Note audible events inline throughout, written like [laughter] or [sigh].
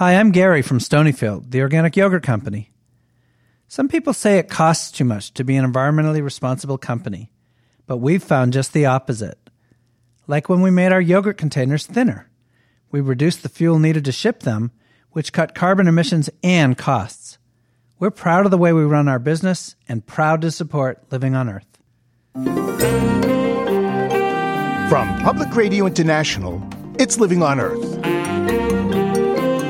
Hi, I'm Gary from Stonyfield, the organic yogurt company. Some people say it costs too much to be an environmentally responsible company, but we've found just the opposite. Like when we made our yogurt containers thinner, we reduced the fuel needed to ship them, which cut carbon emissions and costs. We're proud of the way we run our business and proud to support Living on Earth. From Public Radio International, it's Living on Earth.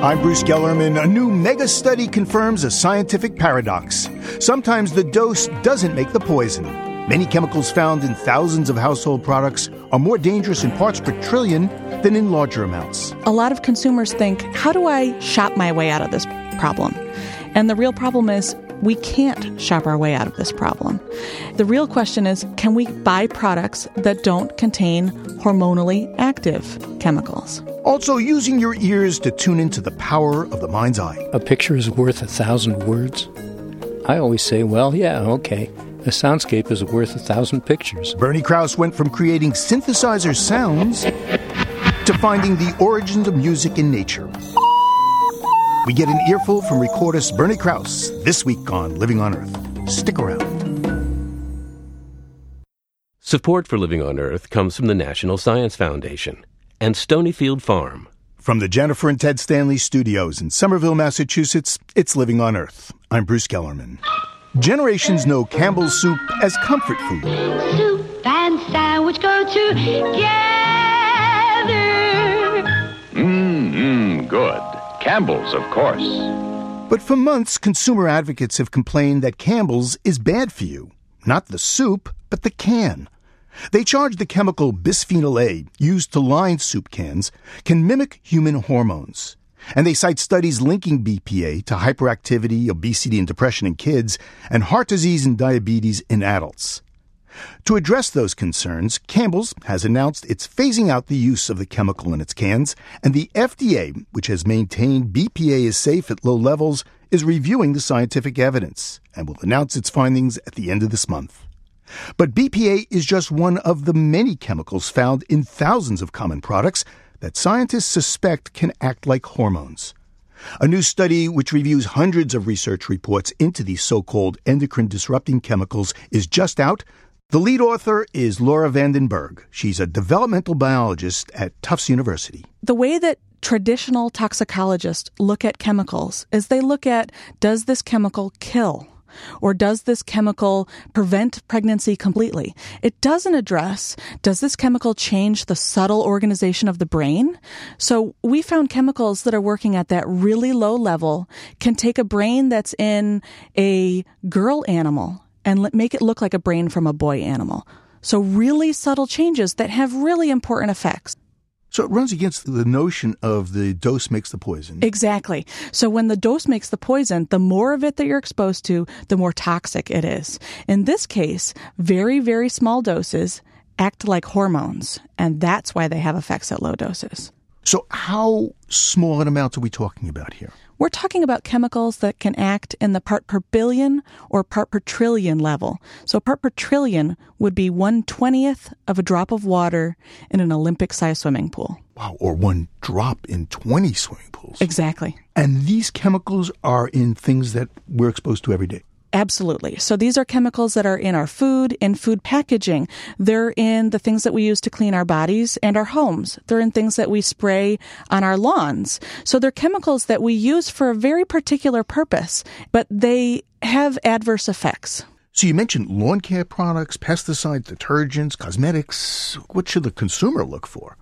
I'm Bruce Gellerman. A new mega study confirms a scientific paradox. Sometimes the dose doesn't make the poison. Many chemicals found in thousands of household products are more dangerous in parts per trillion than in larger amounts. A lot of consumers think, how do I shop my way out of this problem? And the real problem is, we can't shop our way out of this problem. The real question is can we buy products that don't contain hormonally active chemicals? Also, using your ears to tune into the power of the mind's eye. A picture is worth a thousand words. I always say, well, yeah, okay. A soundscape is worth a thousand pictures. Bernie Krause went from creating synthesizer sounds to finding the origins of music in nature. We get an earful from recordist Bernie Krause this week on Living on Earth. Stick around. Support for Living on Earth comes from the National Science Foundation and Stonyfield Farm. From the Jennifer and Ted Stanley studios in Somerville, Massachusetts, it's Living on Earth. I'm Bruce Gellerman. Generations know Campbell's soup as comfort food. Soup and sandwich go together. Mmm, good. Campbell's, of course. But for months, consumer advocates have complained that Campbell's is bad for you. Not the soup, but the can. They charge the chemical bisphenol A, used to line soup cans, can mimic human hormones. And they cite studies linking BPA to hyperactivity, obesity, and depression in kids, and heart disease and diabetes in adults. To address those concerns, Campbell's has announced it's phasing out the use of the chemical in its cans, and the FDA, which has maintained BPA is safe at low levels, is reviewing the scientific evidence and will announce its findings at the end of this month. But BPA is just one of the many chemicals found in thousands of common products that scientists suspect can act like hormones. A new study which reviews hundreds of research reports into these so called endocrine disrupting chemicals is just out. The lead author is Laura Vandenberg. She's a developmental biologist at Tufts University. The way that traditional toxicologists look at chemicals is they look at does this chemical kill? Or does this chemical prevent pregnancy completely? It doesn't address does this chemical change the subtle organization of the brain? So we found chemicals that are working at that really low level can take a brain that's in a girl animal and make it look like a brain from a boy animal. So really subtle changes that have really important effects. So it runs against the notion of the dose makes the poison. Exactly. So when the dose makes the poison, the more of it that you're exposed to, the more toxic it is. In this case, very, very small doses act like hormones, and that's why they have effects at low doses. So, how small an amount are we talking about here? We're talking about chemicals that can act in the part per billion or part per trillion level. So part per trillion would be one twentieth of a drop of water in an Olympic sized swimming pool. Wow, or one drop in 20 swimming pools. Exactly. And these chemicals are in things that we're exposed to every day. Absolutely. So these are chemicals that are in our food, in food packaging. They're in the things that we use to clean our bodies and our homes. They're in things that we spray on our lawns. So they're chemicals that we use for a very particular purpose, but they have adverse effects. So you mentioned lawn care products, pesticides, detergents, cosmetics. What should the consumer look for?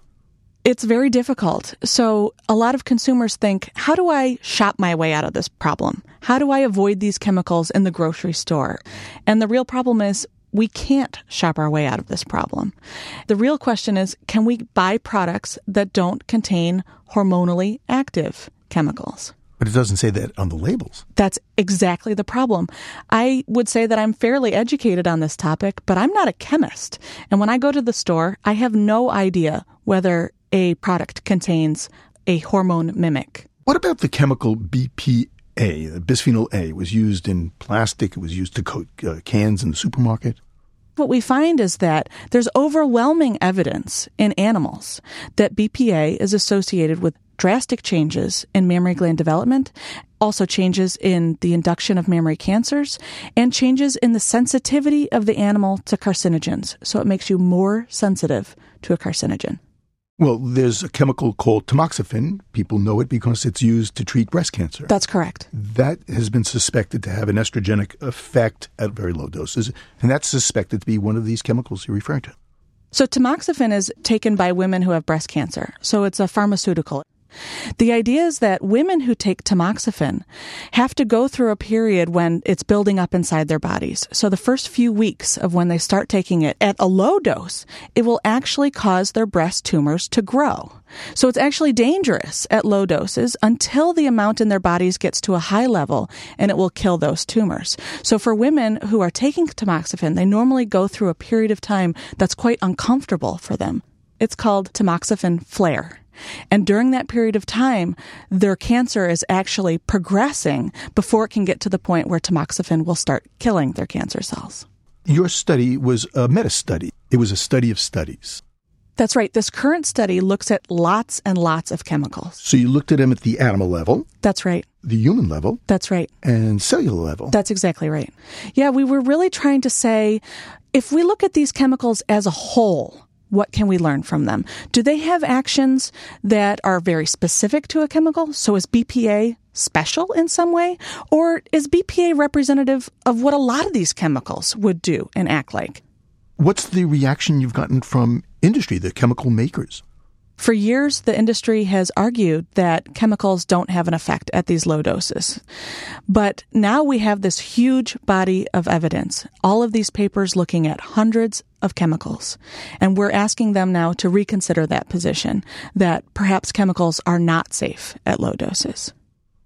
It's very difficult. So a lot of consumers think, how do I shop my way out of this problem? How do I avoid these chemicals in the grocery store? And the real problem is we can't shop our way out of this problem. The real question is, can we buy products that don't contain hormonally active chemicals? But it doesn't say that on the labels. That's exactly the problem. I would say that I'm fairly educated on this topic, but I'm not a chemist. And when I go to the store, I have no idea whether a product contains a hormone mimic. What about the chemical BPA? Bisphenol A was used in plastic. It was used to coat uh, cans in the supermarket. What we find is that there's overwhelming evidence in animals that BPA is associated with drastic changes in mammary gland development, also changes in the induction of mammary cancers, and changes in the sensitivity of the animal to carcinogens. So it makes you more sensitive to a carcinogen. Well, there's a chemical called tamoxifen. People know it because it's used to treat breast cancer. That's correct. That has been suspected to have an estrogenic effect at very low doses, and that's suspected to be one of these chemicals you're referring to. So tamoxifen is taken by women who have breast cancer. So it's a pharmaceutical. The idea is that women who take tamoxifen have to go through a period when it's building up inside their bodies. So the first few weeks of when they start taking it at a low dose, it will actually cause their breast tumors to grow. So it's actually dangerous at low doses until the amount in their bodies gets to a high level and it will kill those tumors. So for women who are taking tamoxifen, they normally go through a period of time that's quite uncomfortable for them. It's called tamoxifen flare. And during that period of time, their cancer is actually progressing before it can get to the point where tamoxifen will start killing their cancer cells. Your study was a meta study, it was a study of studies. That's right. This current study looks at lots and lots of chemicals. So you looked at them at the animal level, That's right. the human level, That's right. and cellular level. That's exactly right. Yeah, we were really trying to say if we look at these chemicals as a whole, what can we learn from them? Do they have actions that are very specific to a chemical? So is BPA special in some way? Or is BPA representative of what a lot of these chemicals would do and act like? What's the reaction you've gotten from industry, the chemical makers? For years, the industry has argued that chemicals don't have an effect at these low doses. But now we have this huge body of evidence, all of these papers looking at hundreds of chemicals. And we're asking them now to reconsider that position that perhaps chemicals are not safe at low doses.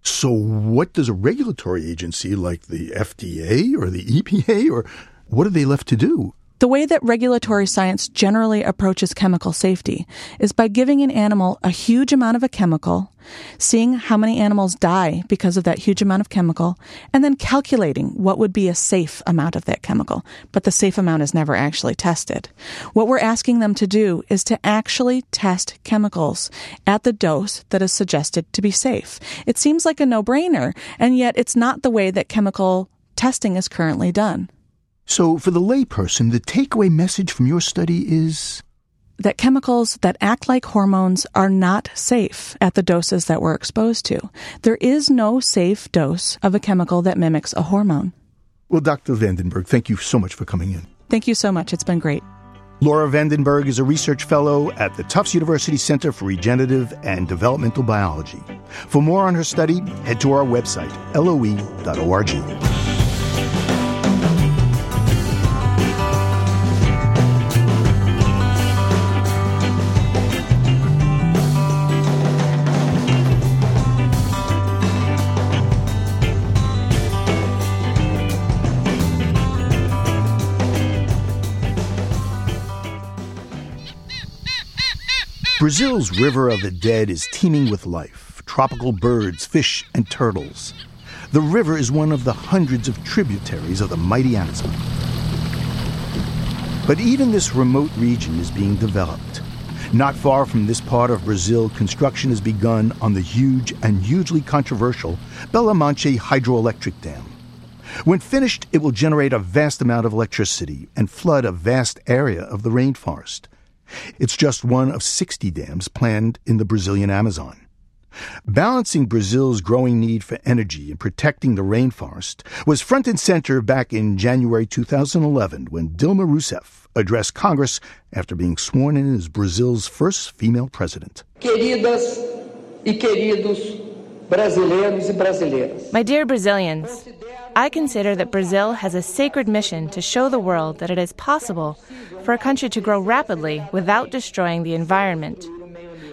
So, what does a regulatory agency like the FDA or the EPA or what are they left to do? The way that regulatory science generally approaches chemical safety is by giving an animal a huge amount of a chemical, seeing how many animals die because of that huge amount of chemical, and then calculating what would be a safe amount of that chemical. But the safe amount is never actually tested. What we're asking them to do is to actually test chemicals at the dose that is suggested to be safe. It seems like a no-brainer, and yet it's not the way that chemical testing is currently done. So, for the layperson, the takeaway message from your study is that chemicals that act like hormones are not safe at the doses that we're exposed to. There is no safe dose of a chemical that mimics a hormone. well, Dr. Vandenberg, thank you so much for coming in. Thank you so much. It's been great. Laura Vandenberg is a research fellow at the Tufts University Center for Regenerative and Developmental Biology. For more on her study, head to our website, loe.org. Brazil's River of the Dead is teeming with life tropical birds, fish, and turtles. The river is one of the hundreds of tributaries of the mighty Amazon. But even this remote region is being developed. Not far from this part of Brazil, construction has begun on the huge and hugely controversial Belo Monte hydroelectric dam. When finished, it will generate a vast amount of electricity and flood a vast area of the rainforest. It's just one of 60 dams planned in the Brazilian Amazon. Balancing Brazil's growing need for energy and protecting the rainforest was front and center back in January 2011 when Dilma Rousseff addressed Congress after being sworn in as Brazil's first female president. Queridas e queridos. My dear Brazilians, I consider that Brazil has a sacred mission to show the world that it is possible for a country to grow rapidly without destroying the environment.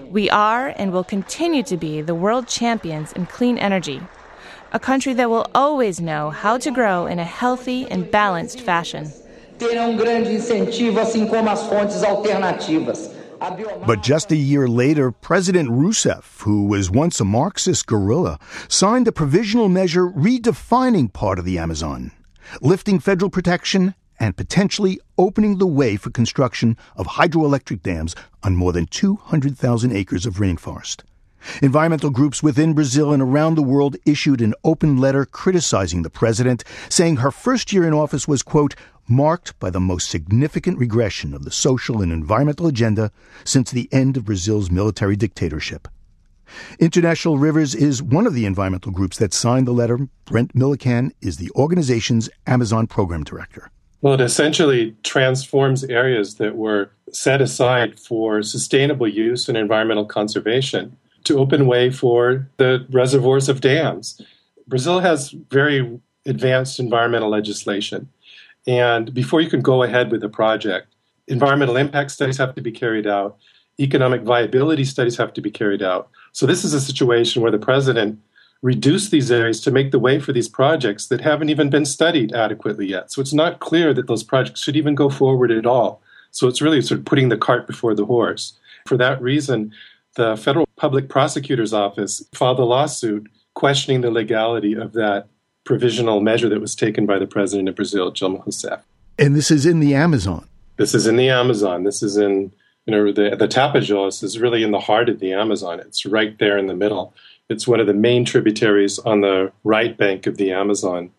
We are and will continue to be the world champions in clean energy, a country that will always know how to grow in a healthy and balanced fashion. Terá um grande incentivo, assim como as fontes alternativas. But just a year later, President Rousseff, who was once a Marxist guerrilla, signed a provisional measure redefining part of the Amazon, lifting federal protection and potentially opening the way for construction of hydroelectric dams on more than 200,000 acres of rainforest. Environmental groups within Brazil and around the world issued an open letter criticizing the president, saying her first year in office was, quote, marked by the most significant regression of the social and environmental agenda since the end of Brazil's military dictatorship. International Rivers is one of the environmental groups that signed the letter. Brent Millikan is the organization's Amazon program director. Well, it essentially transforms areas that were set aside for sustainable use and environmental conservation to open way for the reservoirs of dams. Brazil has very advanced environmental legislation. And before you can go ahead with a project, environmental impact studies have to be carried out, economic viability studies have to be carried out. So, this is a situation where the president reduced these areas to make the way for these projects that haven't even been studied adequately yet. So, it's not clear that those projects should even go forward at all. So, it's really sort of putting the cart before the horse. For that reason, the federal public prosecutor's office filed a lawsuit questioning the legality of that provisional measure that was taken by the president of Brazil, Dilma Rousseff. And this is in the Amazon. This is in the Amazon. This is in you know the the Tapajós is really in the heart of the Amazon. It's right there in the middle. It's one of the main tributaries on the right bank of the Amazon,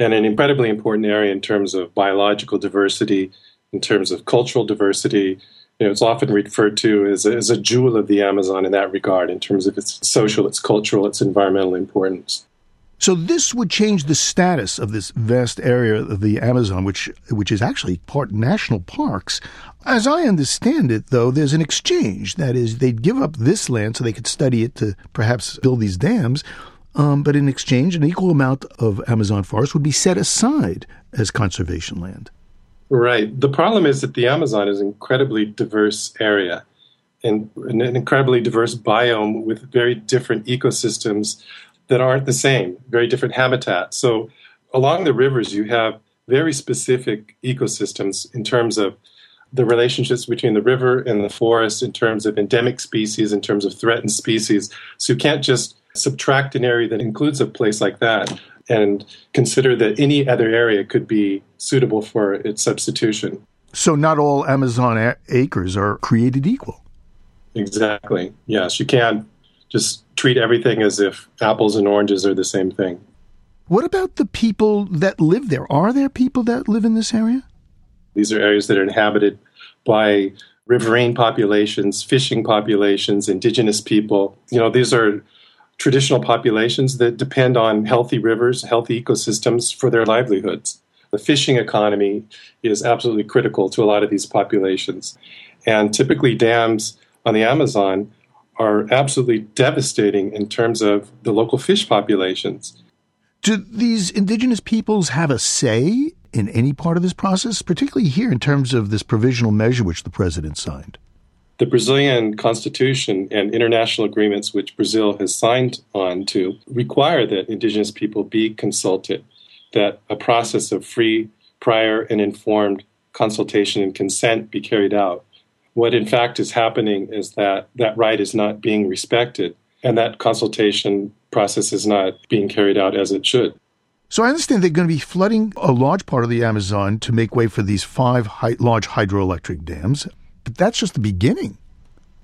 and an incredibly important area in terms of biological diversity, in terms of cultural diversity. You know, it's often referred to as a, as a jewel of the Amazon in that regard, in terms of its social, its cultural, its environmental importance. So this would change the status of this vast area of the Amazon, which which is actually part national parks. As I understand it, though, there's an exchange. That is, they'd give up this land so they could study it to perhaps build these dams. Um, but in exchange, an equal amount of Amazon forest would be set aside as conservation land. Right. The problem is that the Amazon is an incredibly diverse area and an incredibly diverse biome with very different ecosystems that aren't the same, very different habitats. So along the rivers, you have very specific ecosystems in terms of the relationships between the river and the forest, in terms of endemic species, in terms of threatened species. So you can't just subtract an area that includes a place like that and consider that any other area could be suitable for its substitution. So not all Amazon a- acres are created equal. Exactly. Yes, you can't just treat everything as if apples and oranges are the same thing. What about the people that live there? Are there people that live in this area? These are areas that are inhabited by riverine populations, fishing populations, indigenous people. You know, these are traditional populations that depend on healthy rivers, healthy ecosystems for their livelihoods. The fishing economy is absolutely critical to a lot of these populations. And typically, dams on the Amazon are absolutely devastating in terms of the local fish populations. Do these indigenous peoples have a say in any part of this process, particularly here in terms of this provisional measure which the president signed? The Brazilian constitution and international agreements which Brazil has signed on to require that indigenous people be consulted, that a process of free, prior, and informed consultation and consent be carried out. What in fact is happening is that that right is not being respected, and that consultation process is not being carried out as it should. So I understand they're going to be flooding a large part of the Amazon to make way for these five large hydroelectric dams, but that's just the beginning.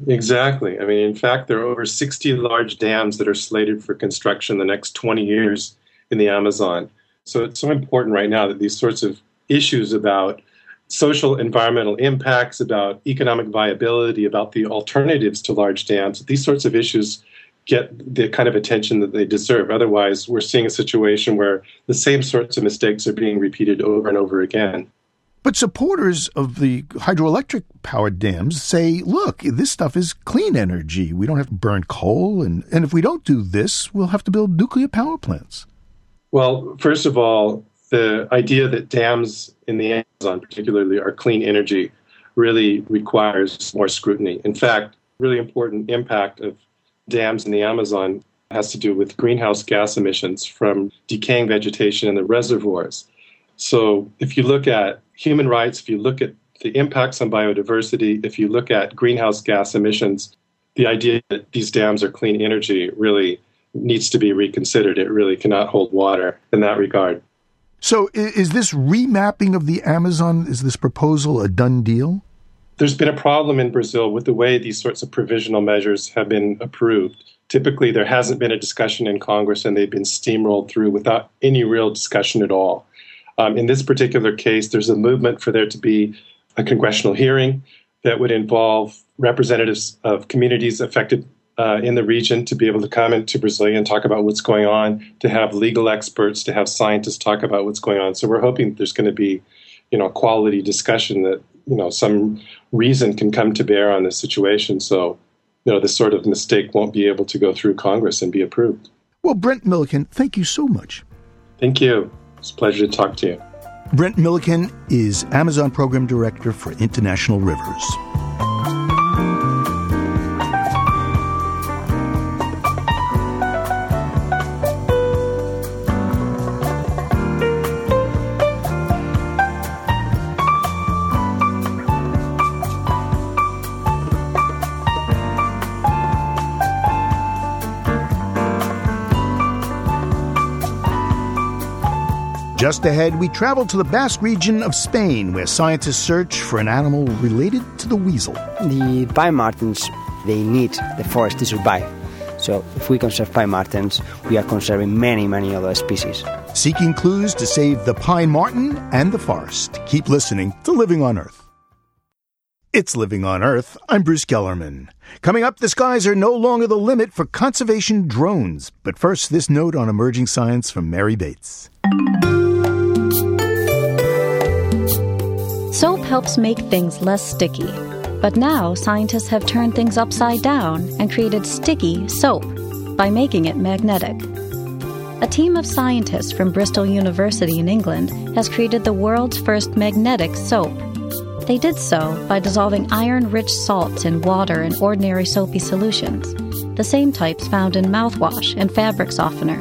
Exactly. I mean, in fact, there are over 60 large dams that are slated for construction the next 20 years in the Amazon. So it's so important right now that these sorts of issues about social environmental impacts, about economic viability, about the alternatives to large dams, these sorts of issues get the kind of attention that they deserve. Otherwise, we're seeing a situation where the same sorts of mistakes are being repeated over and over again. But supporters of the hydroelectric powered dams say, look, this stuff is clean energy. We don't have to burn coal. And, and if we don't do this, we'll have to build nuclear power plants. Well, first of all, the idea that dams in the Amazon, particularly, are clean energy really requires more scrutiny. In fact, really important impact of dams in the Amazon has to do with greenhouse gas emissions from decaying vegetation in the reservoirs. So, if you look at human rights, if you look at the impacts on biodiversity, if you look at greenhouse gas emissions, the idea that these dams are clean energy really needs to be reconsidered. It really cannot hold water in that regard. So is this remapping of the Amazon, is this proposal a done deal? there's been a problem in Brazil with the way these sorts of provisional measures have been approved. Typically, there hasn't been a discussion in Congress and they've been steamrolled through without any real discussion at all. Um, in this particular case, there's a movement for there to be a congressional hearing that would involve representatives of communities affected uh, in the region to be able to come into Brazil and talk about what's going on, to have legal experts, to have scientists talk about what's going on. So we're hoping there's going to be, you know, quality discussion that you know some reason can come to bear on this situation. So you know this sort of mistake won't be able to go through Congress and be approved. Well, Brent Millikan, thank you so much. Thank you. It's a pleasure to talk to you. Brent Millikan is Amazon Program Director for International Rivers. Just ahead, we travel to the Basque region of Spain, where scientists search for an animal related to the weasel. The pine martens, they need the forest to survive. So if we conserve pine martens, we are conserving many, many other species. Seeking clues to save the pine marten and the forest. Keep listening to Living on Earth. It's Living on Earth. I'm Bruce Gellerman. Coming up, the skies are no longer the limit for conservation drones. But first, this note on emerging science from Mary Bates. Helps make things less sticky. But now scientists have turned things upside down and created sticky soap by making it magnetic. A team of scientists from Bristol University in England has created the world's first magnetic soap. They did so by dissolving iron rich salts in water in ordinary soapy solutions, the same types found in mouthwash and fabric softener.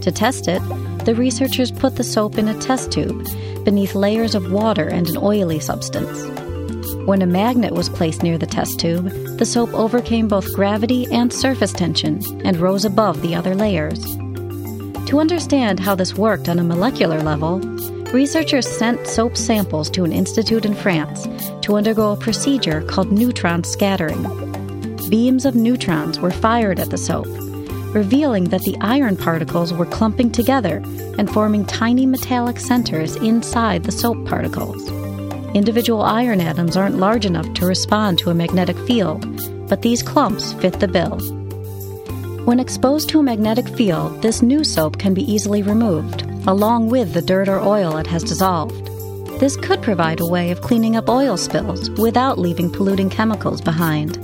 To test it, the researchers put the soap in a test tube beneath layers of water and an oily substance. When a magnet was placed near the test tube, the soap overcame both gravity and surface tension and rose above the other layers. To understand how this worked on a molecular level, researchers sent soap samples to an institute in France to undergo a procedure called neutron scattering. Beams of neutrons were fired at the soap, revealing that the iron particles were clumping together and forming tiny metallic centers inside the soap particles. Individual iron atoms aren't large enough to respond to a magnetic field, but these clumps fit the bill. When exposed to a magnetic field, this new soap can be easily removed, along with the dirt or oil it has dissolved. This could provide a way of cleaning up oil spills without leaving polluting chemicals behind.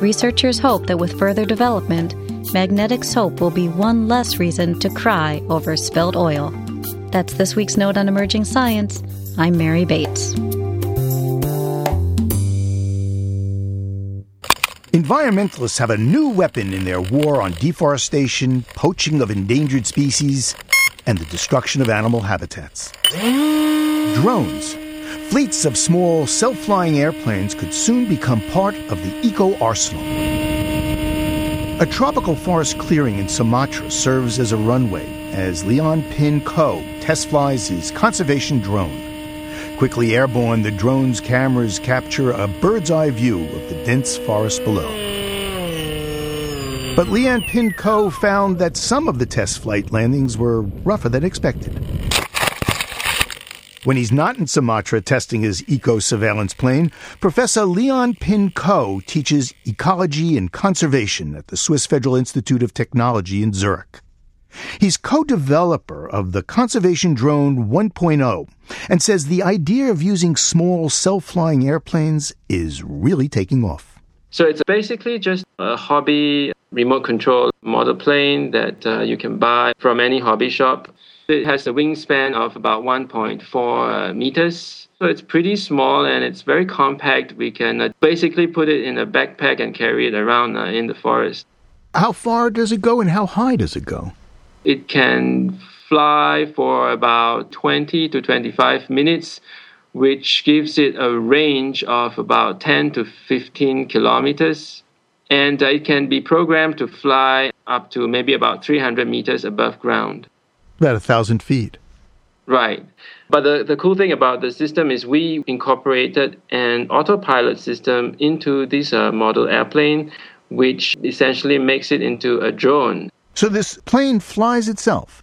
Researchers hope that with further development, magnetic soap will be one less reason to cry over spilled oil. That's this week's Note on Emerging Science. I'm Mary Bates. Environmentalists have a new weapon in their war on deforestation, poaching of endangered species, and the destruction of animal habitats. Drones. Fleets of small, self flying airplanes could soon become part of the eco arsenal. A tropical forest clearing in Sumatra serves as a runway as Lian Pin Koh test flies his conservation drone. Quickly airborne, the drone's cameras capture a bird's eye view of the dense forest below. But Lian Pin Koh found that some of the test flight landings were rougher than expected. When he's not in Sumatra testing his eco surveillance plane, Professor Lian Pin Koh teaches ecology and conservation at the Swiss Federal Institute of Technology in Zurich. He's co developer of the Conservation Drone 1.0 and says the idea of using small self flying airplanes is really taking off. So it's basically just a hobby remote control model plane that uh, you can buy from any hobby shop. It has a wingspan of about 1.4 uh, meters. So it's pretty small and it's very compact. We can uh, basically put it in a backpack and carry it around uh, in the forest. How far does it go and how high does it go? It can fly for about 20 to 25 minutes, which gives it a range of about 10 to 15 kilometers. And uh, it can be programmed to fly up to maybe about 300 meters above ground about a thousand feet. Right. But the, the cool thing about the system is we incorporated an autopilot system into this uh, model airplane, which essentially makes it into a drone. So this plane flies itself?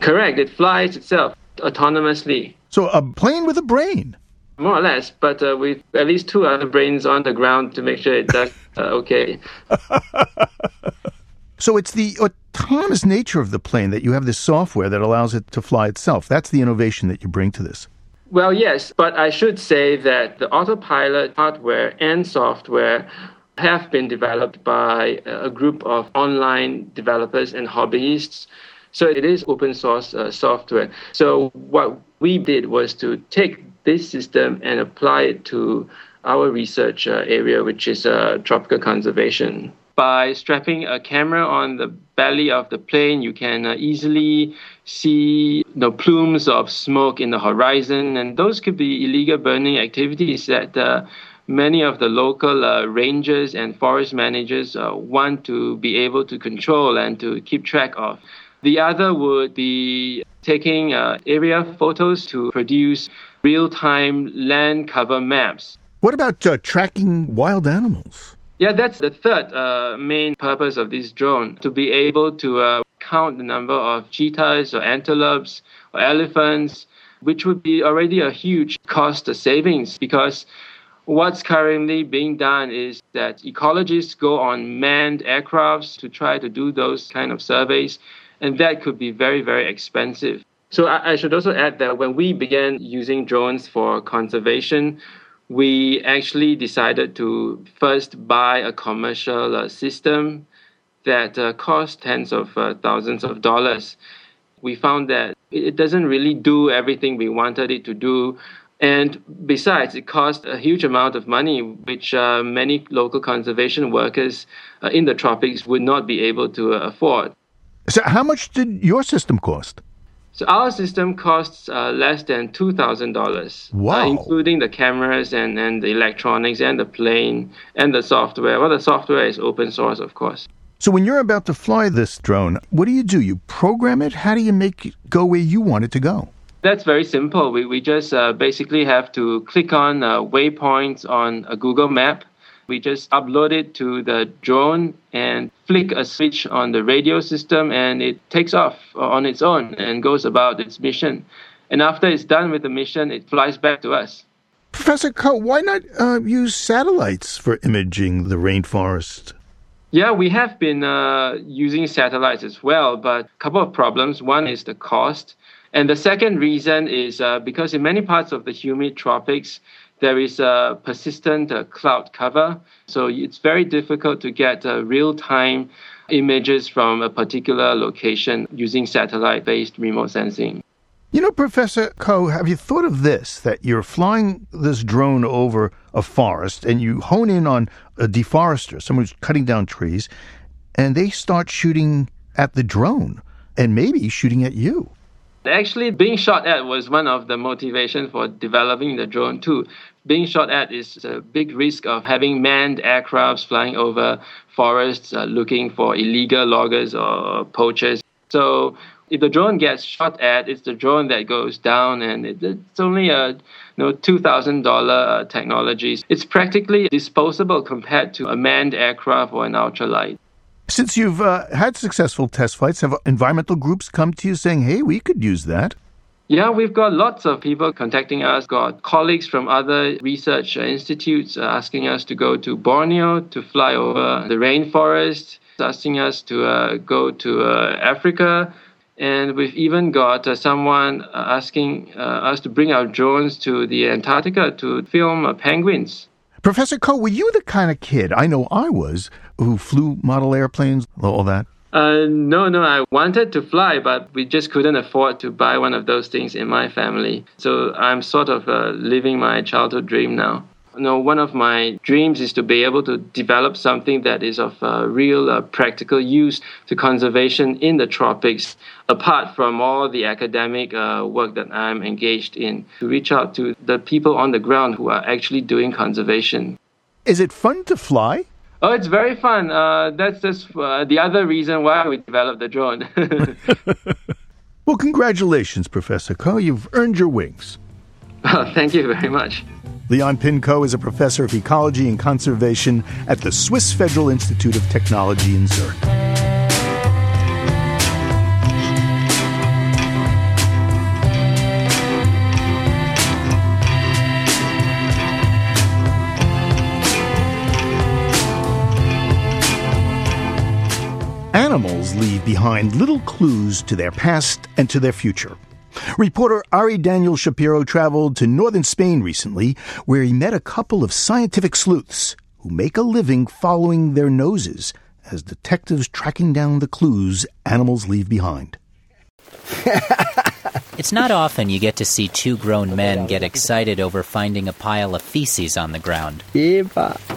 Correct. It flies itself autonomously. So a plane with a brain? More or less, but uh, with at least two other brains on the ground to make sure it does uh, okay. [laughs] so it's the autonomous nature of the plane that you have this software that allows it to fly itself. That's the innovation that you bring to this. Well, yes, but I should say that the autopilot hardware and software have been developed by a group of online developers and hobbyists. So it is open source uh, software. So what we did was to take this system and apply it to our research uh, area, which is uh, tropical conservation. By strapping a camera on the belly of the plane, you can uh, easily see the plumes of smoke in the horizon, and those could be illegal burning activities that uh, many of the local uh, rangers and forest managers uh, want to be able to control and to keep track of. The other would be taking uh, area photos to produce real time land cover maps. What about uh, tracking wild animals? Yeah, that's the third uh, main purpose of this drone to be able to uh, count the number of cheetahs or antelopes or elephants, which would be already a huge cost savings because what's currently being done is that ecologists go on manned aircrafts to try to do those kind of surveys, and that could be very, very expensive. So I, I should also add that when we began using drones for conservation, we actually decided to first buy a commercial uh, system that uh, cost tens of uh, thousands of dollars. We found that it doesn't really do everything we wanted it to do. And besides, it cost a huge amount of money, which uh, many local conservation workers uh, in the tropics would not be able to uh, afford. So, how much did your system cost? So our system costs uh, less than two thousand dollars. Uh, wow! Uh, including the cameras and, and the electronics and the plane and the software. Well, the software is open source, of course. So when you're about to fly this drone, what do you do? You program it. How do you make it go where you want it to go? That's very simple. We we just uh, basically have to click on uh, waypoints on a Google map we just upload it to the drone and flick a switch on the radio system, and it takes off on its own and goes about its mission. And after it's done with the mission, it flies back to us. Professor Koh, why not uh, use satellites for imaging the rainforest? Yeah, we have been uh, using satellites as well, but a couple of problems. One is the cost. And the second reason is uh, because in many parts of the humid tropics, there is a persistent uh, cloud cover. So it's very difficult to get uh, real time images from a particular location using satellite based remote sensing. You know, Professor Koh, have you thought of this? That you're flying this drone over a forest and you hone in on a deforester, someone who's cutting down trees, and they start shooting at the drone and maybe shooting at you. Actually, being shot at was one of the motivations for developing the drone too. Being shot at is a big risk of having manned aircrafts flying over forests uh, looking for illegal loggers or poachers. So if the drone gets shot at, it's the drone that goes down, and it, it's only a know two thousand dollar technology. It's practically disposable compared to a manned aircraft or an ultralight. Since you've uh, had successful test flights, have environmental groups come to you saying, hey, we could use that? Yeah, we've got lots of people contacting us, got colleagues from other research uh, institutes uh, asking us to go to Borneo to fly over the rainforest, asking us to uh, go to uh, Africa. And we've even got uh, someone uh, asking us to bring our drones to the Antarctica to film penguins. Professor Koh, were you the kind of kid, I know I was, who flew model airplanes, all that? Uh, no, no, I wanted to fly, but we just couldn't afford to buy one of those things in my family. So I'm sort of uh, living my childhood dream now you know, one of my dreams is to be able to develop something that is of uh, real uh, practical use to conservation in the tropics, apart from all the academic uh, work that I'm engaged in, to reach out to the people on the ground who are actually doing conservation. Is it fun to fly? Oh, it's very fun. Uh, that's just uh, the other reason why we developed the drone. [laughs] Well, congratulations, Professor Koh. You've earned your wings. [laughs] Oh, thank you very much. Lian Pin Koh is a professor of ecology and conservation at the Swiss Federal Institute of Technology in Zurich. Leave behind little clues to their past and to their future. Reporter Ari Daniel Shapiro traveled to northern Spain recently, where he met a couple of scientific sleuths who make a living following their noses as detectives tracking down the clues animals leave behind. [laughs] It's not often you get to see two grown men get excited over finding a pile of feces on the ground.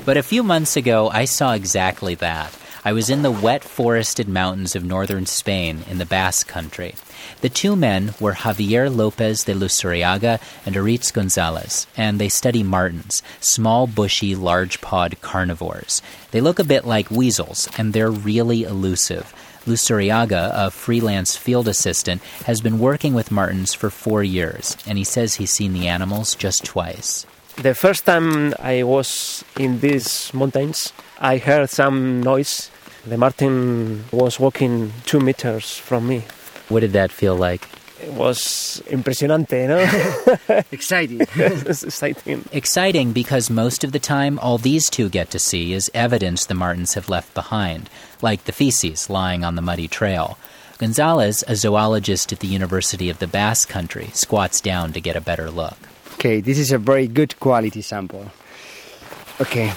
But a few months ago, I saw exactly that. I was in the wet forested mountains of northern Spain in the Basque country. The two men were Javier Lopez de Luzuriaga and Aritz Gonzalez, and they study martens, small, bushy, large pawed carnivores. They look a bit like weasels, and they're really elusive. Luzuriaga, a freelance field assistant, has been working with martens for four years, and he says he's seen the animals just twice. The first time I was in these mountains, I heard some noise. The marten was walking two meters from me. What did that feel like? It was impresionante, no? [laughs] Exciting. [laughs] exciting. Exciting because most of the time, all these two get to see is evidence the martens have left behind, like the feces lying on the muddy trail. Gonzalez, a zoologist at the University of the Basque Country, squats down to get a better look. Okay, this is a very good quality sample. Okay,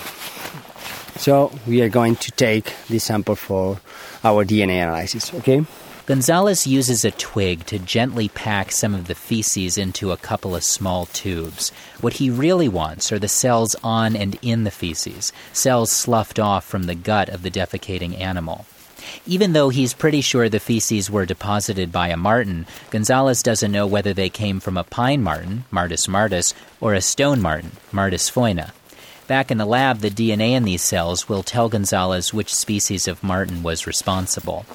so we are going to take this sample for our DNA analysis, okay? Gonzalez uses a twig to gently pack some of the feces into a couple of small tubes. What he really wants are the cells on and in the feces, cells sloughed off from the gut of the defecating animal. Even though he's pretty sure the feces were deposited by a marten, Gonzalez doesn't know whether they came from a pine marten, Martes martes, or a stone marten, Martes foina. Back in the lab, the DNA in these cells will tell Gonzalez which species of marten was responsible.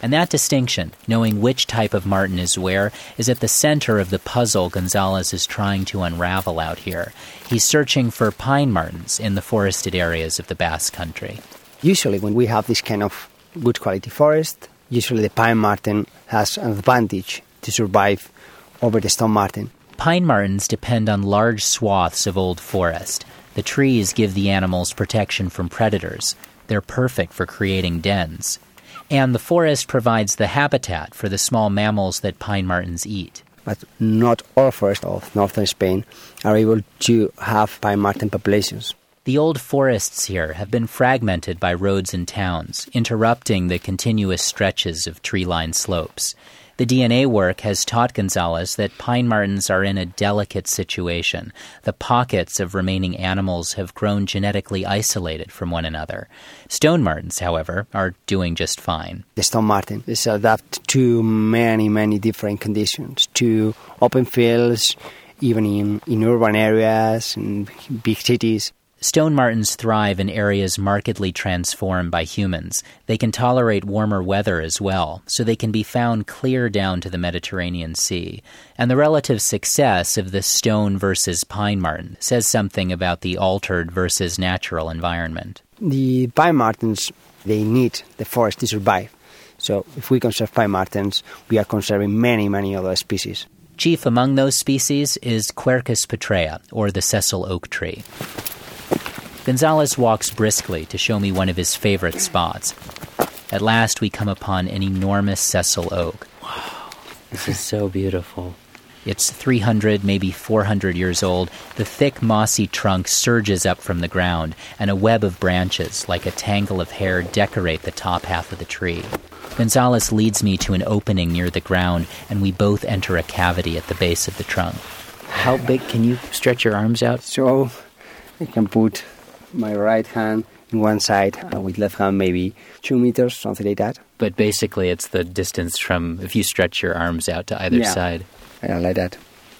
And that distinction, knowing which type of marten is where, is at the center of the puzzle Gonzalez is trying to unravel out here. He's searching for pine martens in the forested areas of the Basque Country. Usually, when we have this kind of good quality forest, usually the pine marten has an advantage to survive over the stone marten. Pine martens depend on large swaths of old forest. The trees give the animals protection from predators. They're perfect for creating dens. And the forest provides the habitat for the small mammals that pine martens eat. But not all forests of northern Spain are able to have pine marten populations. The old forests here have been fragmented by roads and towns, interrupting the continuous stretches of tree lined slopes. The DNA work has taught Gonzalez that pine martens are in a delicate situation. The pockets of remaining animals have grown genetically isolated from one another. Stone martens, however, are doing just fine. The stone marten is adapted to many, many different conditions, to open fields, even in, in urban areas, in big cities. Stone martens thrive in areas markedly transformed by humans. They can tolerate warmer weather as well, so they can be found clear down to the Mediterranean Sea. And the relative success of the stone versus pine marten says something about the altered versus natural environment. The pine martens, they need the forest to survive. So if we conserve pine martens, we are conserving many, many other species. Chief among those species is Quercus petraea, or the sessile oak tree. Gonzalez walks briskly to show me one of his favorite spots. At last, we come upon an enormous sessile oak. Wow, this is so beautiful. It's 300, maybe 400 years old. The thick, mossy trunk surges up from the ground, and a web of branches, like a tangle of hair, decorate the top half of the tree. Gonzalez leads me to an opening near the ground, and we both enter a cavity at the base of the trunk. How big can you stretch your arms out? So I can put my right hand in one side and with left hand maybe two meters, something like that. But basically, it's the distance from if you stretch your arms out to either Yeah. side. Yeah, like that.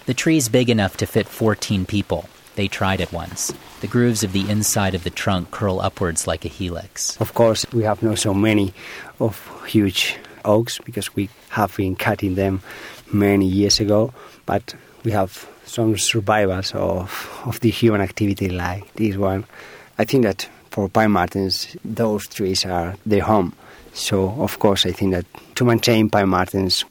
The tree's big enough to fit 14 people. They tried it once. The grooves of the inside of the trunk curl upwards like a helix. Of course, we have not so many of huge oaks because we have been cutting them many years ago, but we have some survivors of, of the human activity like this one. I think that for pine martens, those trees are their home. So, of course, I think that to maintain pine martens,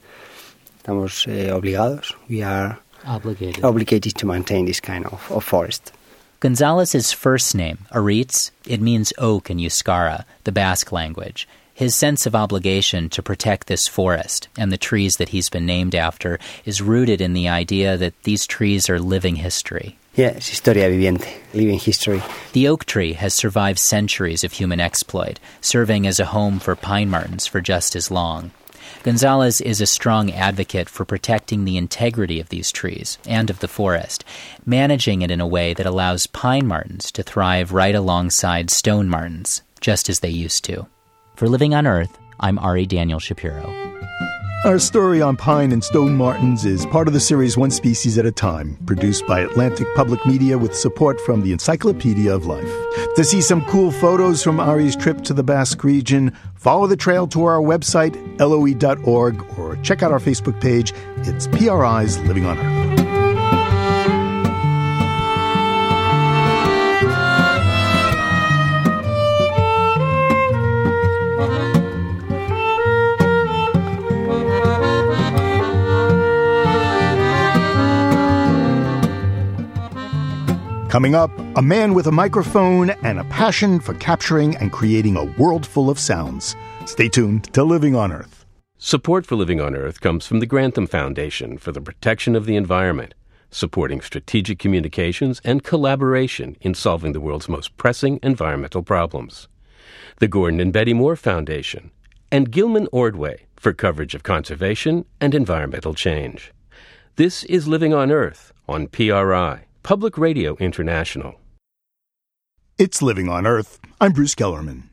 estamos eh, obligados. We are obligated. obligated to maintain this kind of, of forest. Gonzalez's first name, Aritz, it means oak in Euskara, the Basque language. His sense of obligation to protect this forest and the trees that he's been named after is rooted in the idea that these trees are living history. Yes, historia viviente, living history. The oak tree has survived centuries of human exploit, serving as a home for pine martens for just as long. Gonzalez is a strong advocate for protecting the integrity of these trees and of the forest, managing it in a way that allows pine martens to thrive right alongside stone martens, just as they used to. For Living on Earth, I'm Ari Daniel Shapiro. Our story on pine and stone martens is part of the series One Species at a Time, produced by Atlantic Public Media with support from the Encyclopedia of Life. To see some cool photos from Ari's trip to the Basque region, follow the trail to our website, loe.org, or check out our Facebook page. It's PRI's Living on Earth. Coming up, a man with a microphone and a passion for capturing and creating a world full of sounds. Stay tuned to Living on Earth. Support for Living on Earth comes from the Grantham Foundation for the Protection of the Environment, supporting strategic communications and collaboration in solving the world's most pressing environmental problems. The Gordon and Betty Moore Foundation, and Gilman Ordway for coverage of conservation and environmental change. This is Living on Earth on PRI, Public Radio International. It's Living on Earth. I'm Bruce Gellerman.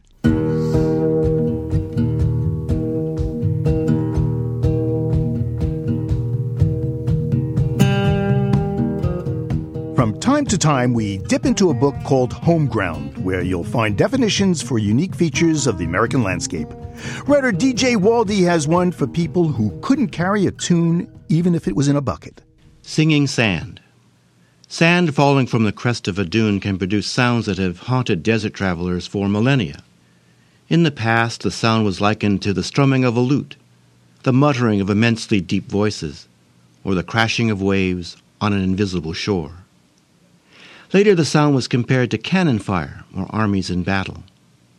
From time to time, we dip into a book called Home Ground, where you'll find definitions for unique features of the American landscape. Writer DJ Waldie has one for people who couldn't carry a tune even if it was in a bucket. Singing Sand. Sand falling from the crest of a dune can produce sounds that have haunted desert travelers for millennia. In the past, the sound was likened to the strumming of a lute, the muttering of immensely deep voices, or the crashing of waves on an invisible shore. Later, the sound was compared to cannon fire or armies in battle.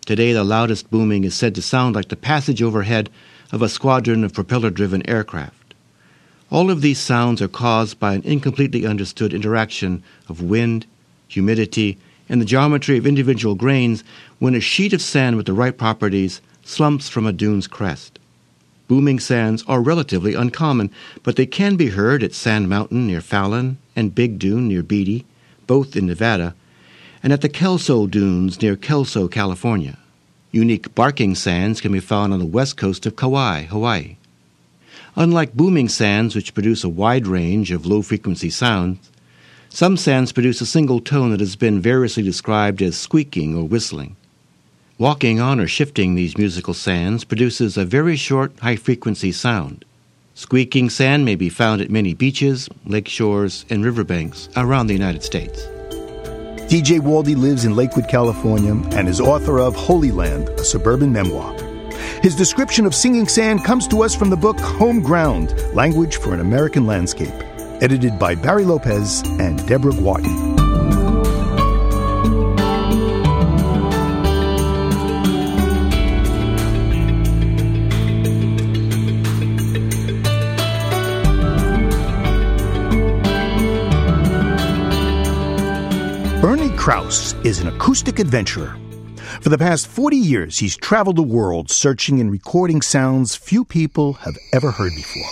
Today, the loudest booming is said to sound like the passage overhead of a squadron of propeller driven aircraft. All of these sounds are caused by an incompletely understood interaction of wind, humidity, and the geometry of individual grains when a sheet of sand with the right properties slumps from a dune's crest. Booming sands are relatively uncommon, but they can be heard at Sand Mountain near Fallon and Big Dune near Beatty, both in Nevada, and at the Kelso Dunes near Kelso, California. Unique barking sands can be found on the west coast of Kauai, Hawaii. Unlike booming sands, which produce a wide range of low frequency sounds, some sands produce a single tone that has been variously described as squeaking or whistling. Walking on or shifting these musical sands produces a very short, high frequency sound. Squeaking sand may be found at many beaches, lake shores, and riverbanks around the United States. DJ Waldie lives in Lakewood, California, and is author of Holy Land, a suburban memoir. His description of singing sand comes to us from the book Home Ground Language for an American Landscape, edited by Barry Lopez and Debra Gwartney. Bernie Krause is an acoustic adventurer. For the past 40 years, he's traveled the world searching and recording sounds few people have ever heard before.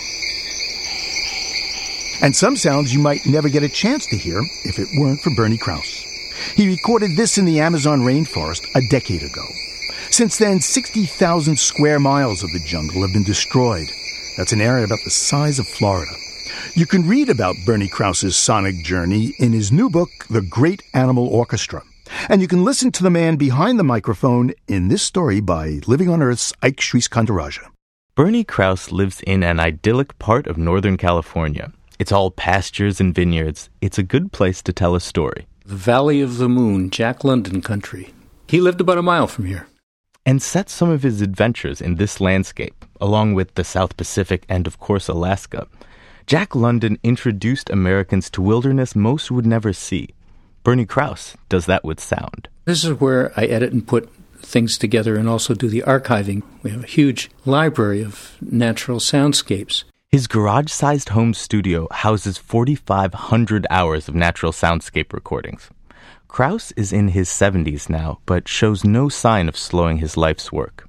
And some sounds you might never get a chance to hear if it weren't for Bernie Krause. He recorded this in the Amazon rainforest a decade ago. Since then, 60,000 square miles of the jungle have been destroyed. That's an area about the size of Florida. You can read about Bernie Krause's sonic journey in his new book, The Great Animal Orchestra. And you can listen to the man behind the microphone in this story by Living on Earth's Ike Sriskandarajah. Bernie Krause lives in an idyllic part of Northern California. It's all pastures and vineyards. It's a good place to tell a story. The Valley of the Moon, Jack London country. He lived about a mile from here. And set some of his adventures in this landscape, along with the South Pacific and, of course, Alaska. Jack London introduced Americans to wilderness most would never see. Bernie Krause does that with sound. This is where I edit and put things together and also do the archiving. We have a huge library of natural soundscapes. His garage sized home studio houses 4,500 hours of natural soundscape recordings. Krause is in his 70s now, but shows no sign of slowing his life's work.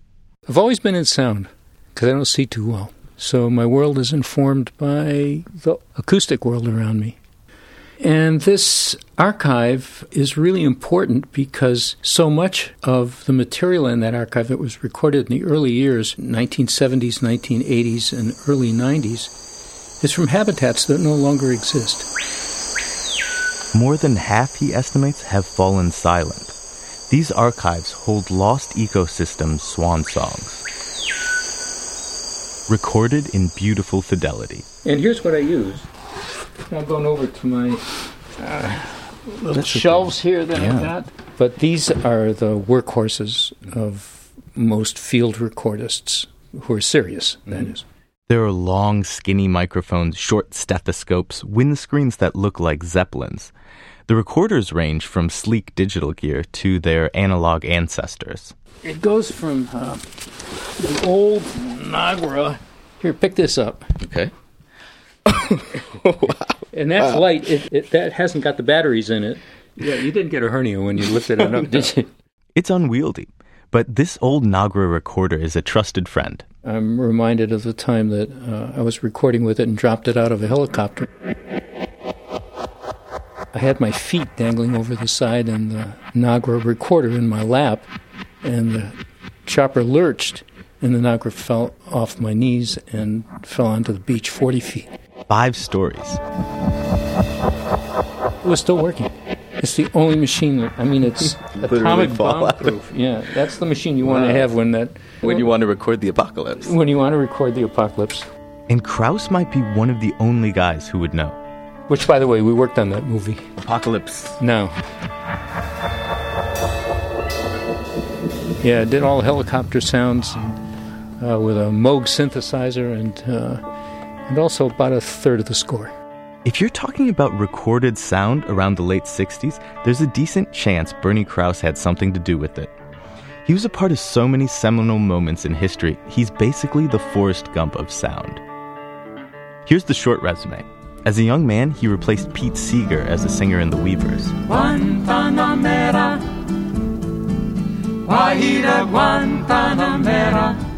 I've always been in sound because I don't see too well. So my world is informed by the acoustic world around me. And this archive is really important because so much of the material in that archive that was recorded in the early years, 1970s, 1980s, and early 90s, is from habitats that no longer exist. More than half, he estimates, have fallen silent. These archives hold lost ecosystems swan songs, recorded in beautiful fidelity. And here's what I use. I'm going over to my uh, little shelves here that Yeah. I've got. But these are the workhorses of most field recordists who are serious, that is. There are long, skinny microphones, short stethoscopes, windscreens that look like zeppelins. The recorders range from sleek digital gear to their analog ancestors. It goes from uh, the old Nagra. Here, pick this up. Okay. [laughs] And that's Wow. light. It, it, that hasn't got the batteries in it. Yeah, you didn't get a hernia when you lifted it up, did you? [laughs] It's unwieldy, but this old Nagra recorder is a trusted friend. I'm reminded of the time that uh, I was recording with it and dropped it out of a helicopter. I had my feet dangling over the side and the Nagra recorder in my lap, and the chopper lurched, and the Nagra fell off my knees and fell onto the beach 40 feet. Five stories. It was still working. It's the only machine that, I mean, it's [laughs] atomic fall bomb proof. Yeah, that's the machine you want to have when that. When you want to record the apocalypse. When you want to record the apocalypse. And Krause might be one of the only guys who would know. Which, by the way, we worked on that movie. Apocalypse. No. Yeah, did all helicopter sounds and, uh, with a Moog synthesizer and uh, and also about a third of the score. If you're talking about recorded sound around the late 60s, there's a decent chance Bernie Krause had something to do with it. He was a part of so many seminal moments in history, he's basically the Forrest Gump of sound. Here's the short resume. As a young man, he replaced Pete Seeger as a singer in The Weavers. Guantanamera. Guajira Guantanamera.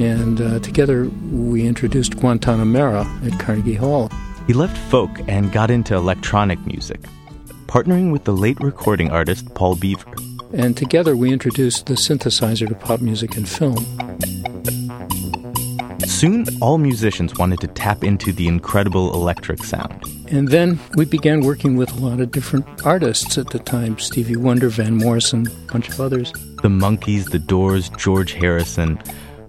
And uh, together we introduced Guantanamera at Carnegie Hall. He left folk and got into electronic music, partnering with the late recording artist Paul Beaver. And together we introduced the synthesizer to pop music and film. Soon, all musicians wanted to tap into the incredible electric sound. And then we began working with a lot of different artists at the time Stevie Wonder, Van Morrison, a bunch of others. The Monkees, The Doors, George Harrison.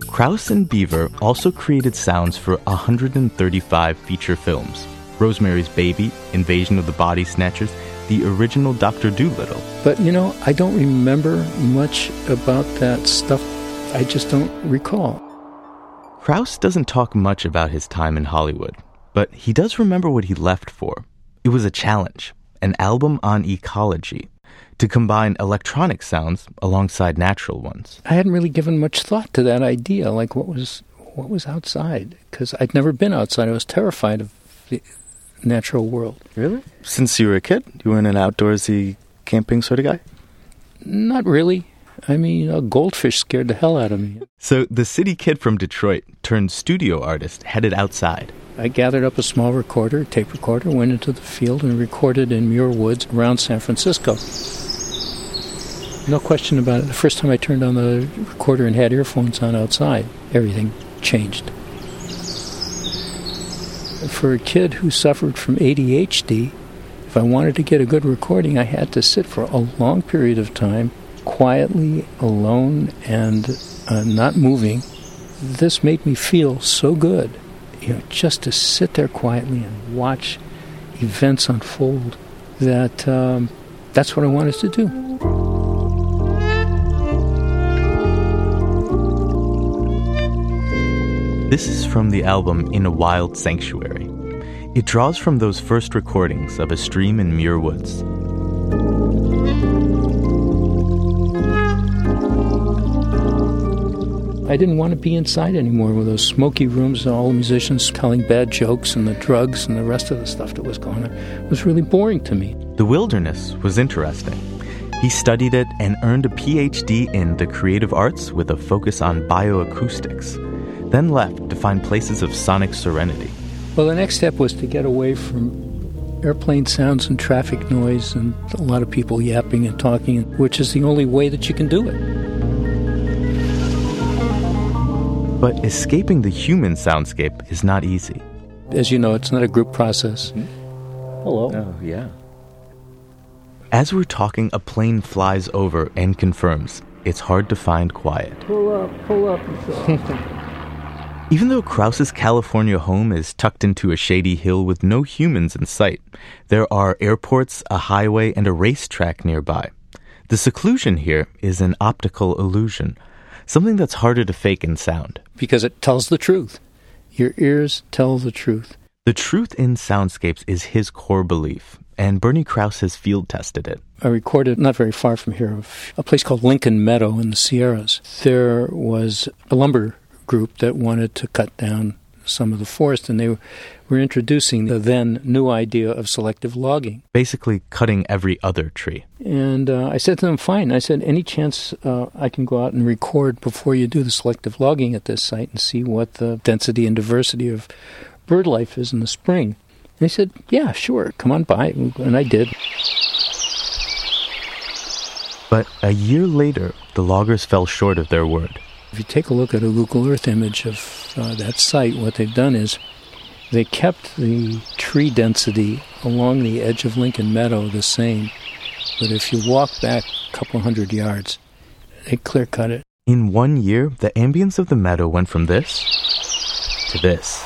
Krause and Beaver also created sounds for 135 feature films Rosemary's Baby, Invasion of the Body Snatchers, the original Dr. Dolittle. But you know, I don't remember much about that stuff. I just don't recall. Krause doesn't talk much about his time in Hollywood, but he does remember what he left for. It was a challenge, an album on ecology, to combine electronic sounds alongside natural ones. I hadn't really given much thought to that idea, like what was what was outside, because I'd never been outside. I was terrified of the natural world. Really? Since you were a kid, you weren't an outdoorsy camping sort of guy? Not really. I mean, a goldfish scared the hell out of me. So the city kid from Detroit turned studio artist headed outside. I gathered up a small recorder, tape recorder, went into the field and recorded in Muir Woods around San Francisco. No question about it. The first time I turned on the recorder and had earphones on outside, everything changed. For a kid who suffered from ADHD, if I wanted to get a good recording, I had to sit for a long period of time, quietly, alone, and uh, not moving, this made me feel so good, you know, just to sit there quietly and watch events unfold that um, that's what I wanted to do. This is from the album In a Wild Sanctuary. It draws from those first recordings of a stream in Muir Woods. I didn't want to be inside anymore with those smoky rooms and all the musicians telling bad jokes and the drugs and the rest of the stuff that was going on. It was really boring to me. The wilderness was interesting. He studied it and earned a PhD in the creative arts with a focus on bioacoustics, then left to find places of sonic serenity. Well, the next step was to get away from airplane sounds and traffic noise and a lot of people yapping and talking, which is the only way that you can do it. But escaping the human soundscape is not easy. As you know, it's not a group process. Hmm. Hello. Oh, yeah. As we're talking, a plane flies over and confirms it's hard to find quiet. Pull up, pull up. [laughs] Even though Krause's California home is tucked into a shady hill with no humans in sight, there are airports, a highway, and a racetrack nearby. The seclusion here is an optical illusion, something that's harder to fake in sound. Because it tells the truth. Your ears tell the truth. The truth in soundscapes is his core belief, and Bernie Krause has field tested it. I recorded not very far from here, a place called Lincoln Meadow in the Sierras. There was a lumber group that wanted to cut down some of the forest, and they were introducing the then new idea of selective logging. Basically, cutting every other tree. And uh, I said to them, fine. I said, any chance uh, I can go out and record before you do the selective logging at this site and see what the density and diversity of bird life is in the spring? And they said, yeah, sure, come on by. And I did. But a year later, the loggers fell short of their word. If you take a look at a Google Earth image of uh, that site, what they've done is they kept the tree density along the edge of Lincoln Meadow the same. But if you walk back a couple hundred yards, they clear cut it. In one year, the ambience of the meadow went from this to this.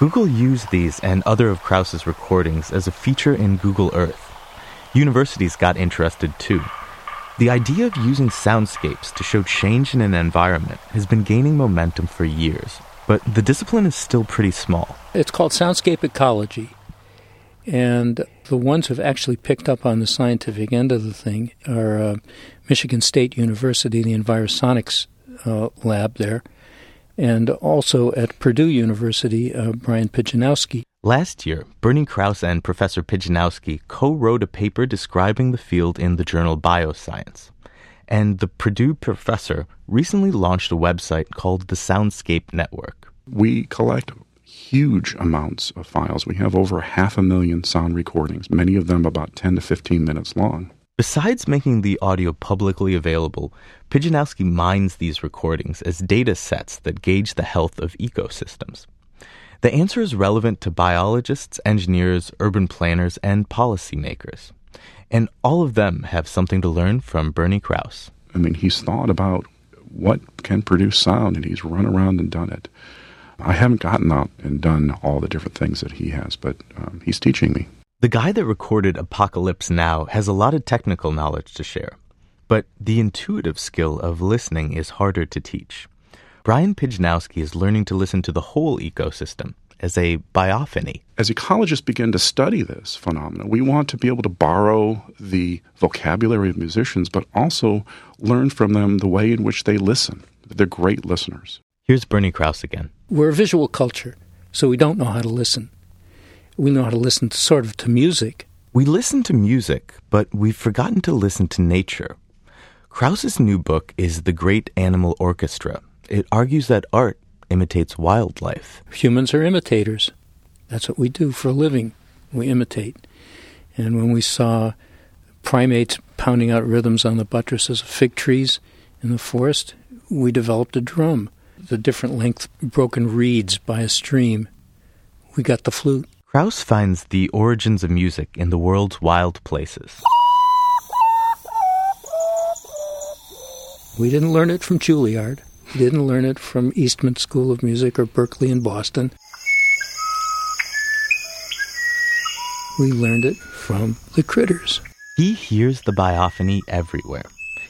Google used these and other of Krause's recordings as a feature in Google Earth. Universities got interested too. The idea of using soundscapes to show change in an environment has been gaining momentum for years, but the discipline is still pretty small. It's called soundscape ecology. And the ones who've actually picked up on the scientific end of the thing are uh, Michigan State University, the Envirosonics uh, lab there, and also at Purdue University, uh, Brian Pijanowski. Last year, Bernie Krause and Professor Pijanowski co wrote a paper describing the field in the journal Bioscience. And the Purdue professor recently launched a website called the Soundscape Network. We collect huge amounts of files. We have over half a million sound recordings, many of them about 10 to 15 minutes long. Besides making the audio publicly available, Pijanowski mines these recordings as data sets that gauge the health of ecosystems. The answer is relevant to biologists, engineers, urban planners, and policymakers. And all of them have something to learn from Bernie Krause. I mean, he's thought about what can produce sound, and he's run around and done it. I haven't gotten out and done all the different things that he has, but um, he's teaching me. The guy that recorded Apocalypse Now has a lot of technical knowledge to share, but the intuitive skill of listening is harder to teach. Brian Pijanowski is learning to listen to the whole ecosystem as a biophony. As ecologists begin to study this phenomenon, we want to be able to borrow the vocabulary of musicians, but also learn from them the way in which they listen. They're great listeners. Here's Bernie Krause again. We're a visual culture, so we don't know how to listen. We know how to listen to sort of to music. We listen to music, but we've forgotten to listen to nature. Krause's new book is The Great Animal Orchestra. It argues that art imitates wildlife. Humans are imitators. That's what we do for a living. We imitate. And when we saw primates pounding out rhythms on the buttresses of fig trees in the forest, we developed a drum. The different length broken reeds by a stream. We got the flute. Krause finds the origins of music in the world's wild places. We didn't learn it from Juilliard. We didn't learn it from Eastman School of Music or Berklee in Boston. We learned it from the critters. He hears the biophony everywhere,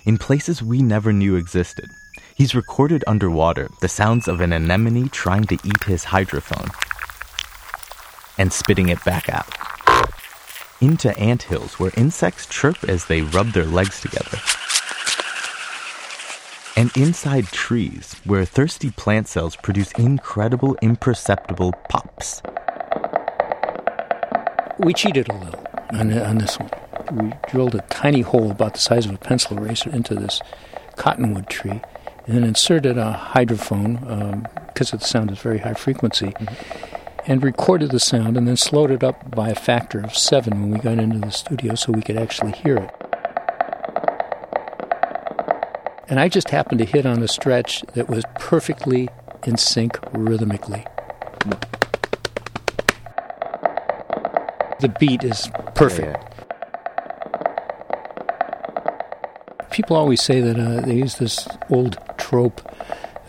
in places we never knew existed. He's recorded underwater the sounds of an anemone trying to eat his hydrophone and spitting it back out. Into ant hills where insects chirp as they rub their legs together. And inside trees where thirsty plant cells produce incredible, imperceptible pops. We cheated a little on, on this one. We drilled a tiny hole about the size of a pencil eraser into this cottonwood tree and then inserted a hydrophone because um, the sound is very high frequency. Mm-hmm and recorded the sound and then slowed it up by a factor of seven when we got into the studio so we could actually hear it. And I just happened to hit on a stretch that was perfectly in sync rhythmically. The beat is perfect. Yeah, yeah. People always say that uh, they use this old trope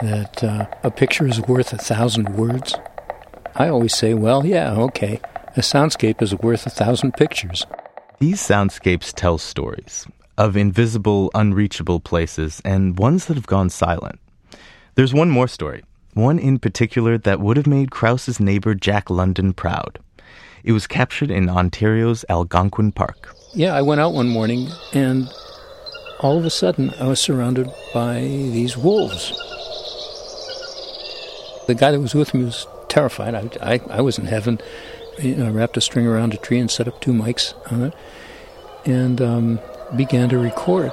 that uh, a picture is worth a thousand words. I always say, well, yeah, okay. A soundscape is worth a thousand pictures. These soundscapes tell stories of invisible, unreachable places and ones that have gone silent. There's one more story, one in particular that would have made Krause's neighbor Jack London proud. It was captured in Ontario's Algonquin Park. Yeah, I went out one morning and all of a sudden I was surrounded by these wolves. The guy that was with me was terrified. I, I, I was in heaven. I wrapped a string around a tree and set up two mics on it and um, began to record.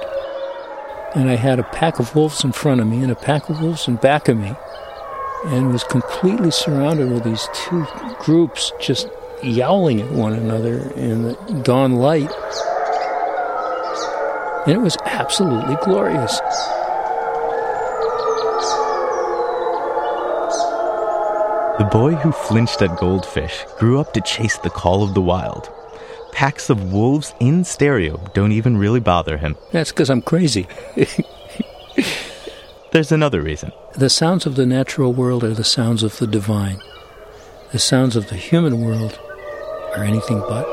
And I had a pack of wolves in front of me and a pack of wolves in back of me and was completely surrounded with these two groups just yowling at one another in the dawn light. And it was absolutely glorious. The boy who flinched at goldfish grew up to chase the call of the wild. Packs of wolves in stereo don't even really bother him. That's because I'm crazy. [laughs] There's another reason. The sounds of the natural world are the sounds of the divine. The sounds of the human world are anything but.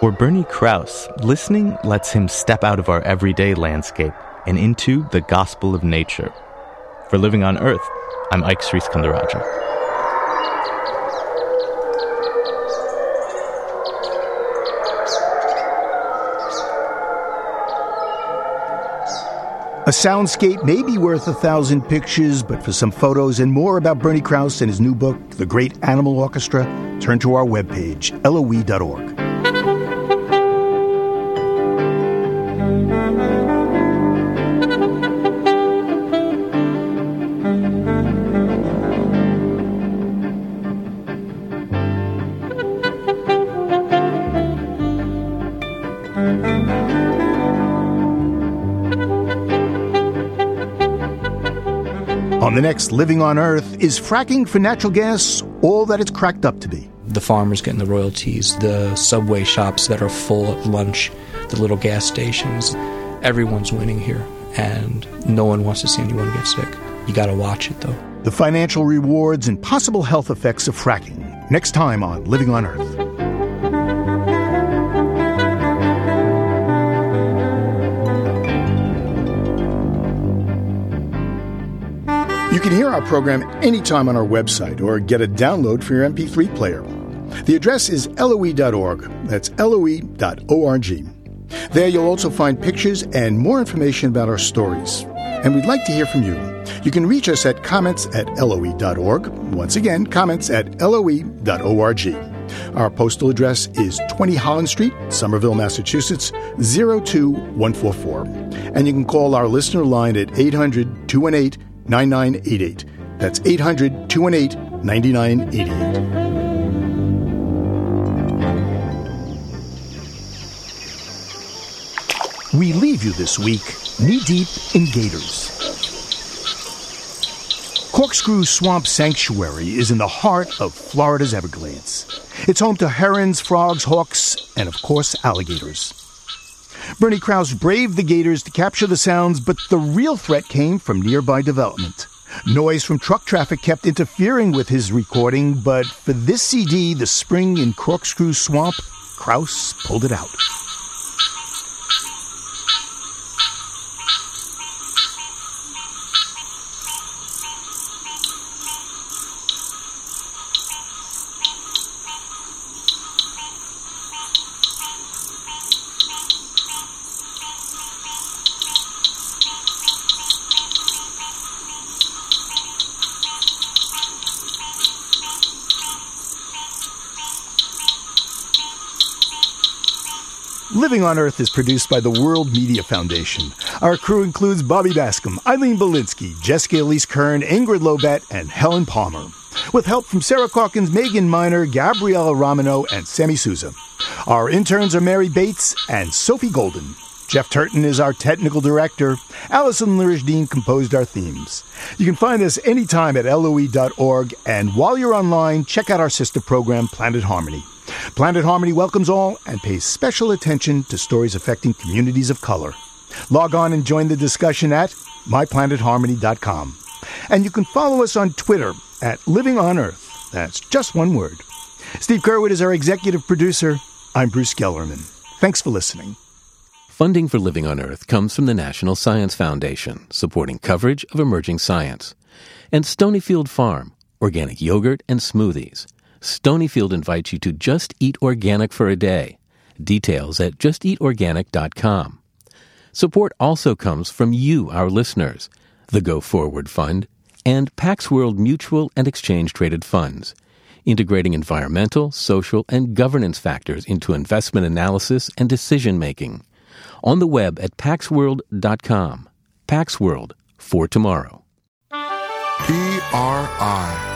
For Bernie Krause, listening lets him step out of our everyday landscape and into the gospel of nature. For Living on Earth, I'm Ike Sriskandarajah. A soundscape may be worth a thousand pictures, but for some photos and more about Bernie Krause and his new book, The Great Animal Orchestra, turn to our webpage, loe.org. the next Living on Earth, is fracking for natural gas all that it's cracked up to be? The farmers getting the royalties, the subway shops that are full at lunch, the little gas stations. Everyone's winning here, and no one wants to see anyone get sick. You gotta watch it though. The financial rewards and possible health effects of fracking. Next time on Living on Earth. You can hear our program anytime on our website or get a download for your MP3 player. The address is loe.org. That's loe.org. There you'll also find pictures and more information about our stories. And we'd like to hear from you. You can reach us at comments at loe.org. Once again, comments at loe.org. Our postal address is 20 Holland Street, Somerville, Massachusetts, 02144. And you can call our listener line at 800 218 9988. That's 800 218 9988. We leave you this week knee deep in gators. Corkscrew Swamp Sanctuary is in the heart of Florida's Everglades. It's home to herons, frogs, hawks, and of course, alligators. Bernie Krause braved the gators to capture the sounds, but the real threat came from nearby development. Noise from truck traffic kept interfering with his recording, but for this CD, The Spring in Corkscrew Swamp, Krause pulled it out. Living on Earth is produced by the World Media Foundation. Our crew includes Bobby Bascomb, Eileen Bolinsky, Jessica Elise Kern, Ingrid Lobet, and Helen Palmer. With help from Sarah Calkins, Megan Miner, Gabriella Romano, and Sammy Souza. Our interns are Mary Bates and Sophie Golden. Jeff Turton is our technical director. Allison Lirish composed our themes. You can find us anytime at loe.org, and while you're online, check out our sister program, Planet Harmony. Planet Harmony welcomes all and pays special attention to stories affecting communities of color. Log on and join the discussion at myplanetharmony.com. And you can follow us on Twitter at Living on Earth. That's just one word. Steve Curwood is our executive producer. I'm Bruce Gellerman. Thanks for listening. Funding for Living on Earth comes from the National Science Foundation, supporting coverage of emerging science, and Stonyfield Farm, organic yogurt and smoothies. Stonyfield invites you to just eat organic for a day. Details at justeatorganic.com. Support also comes from you, our listeners, the Go Forward Fund, and Pax World Mutual and Exchange Traded Funds, integrating environmental, social, and governance factors into investment analysis and decision making. On the web at paxworld.com. Pax World for tomorrow. PRI,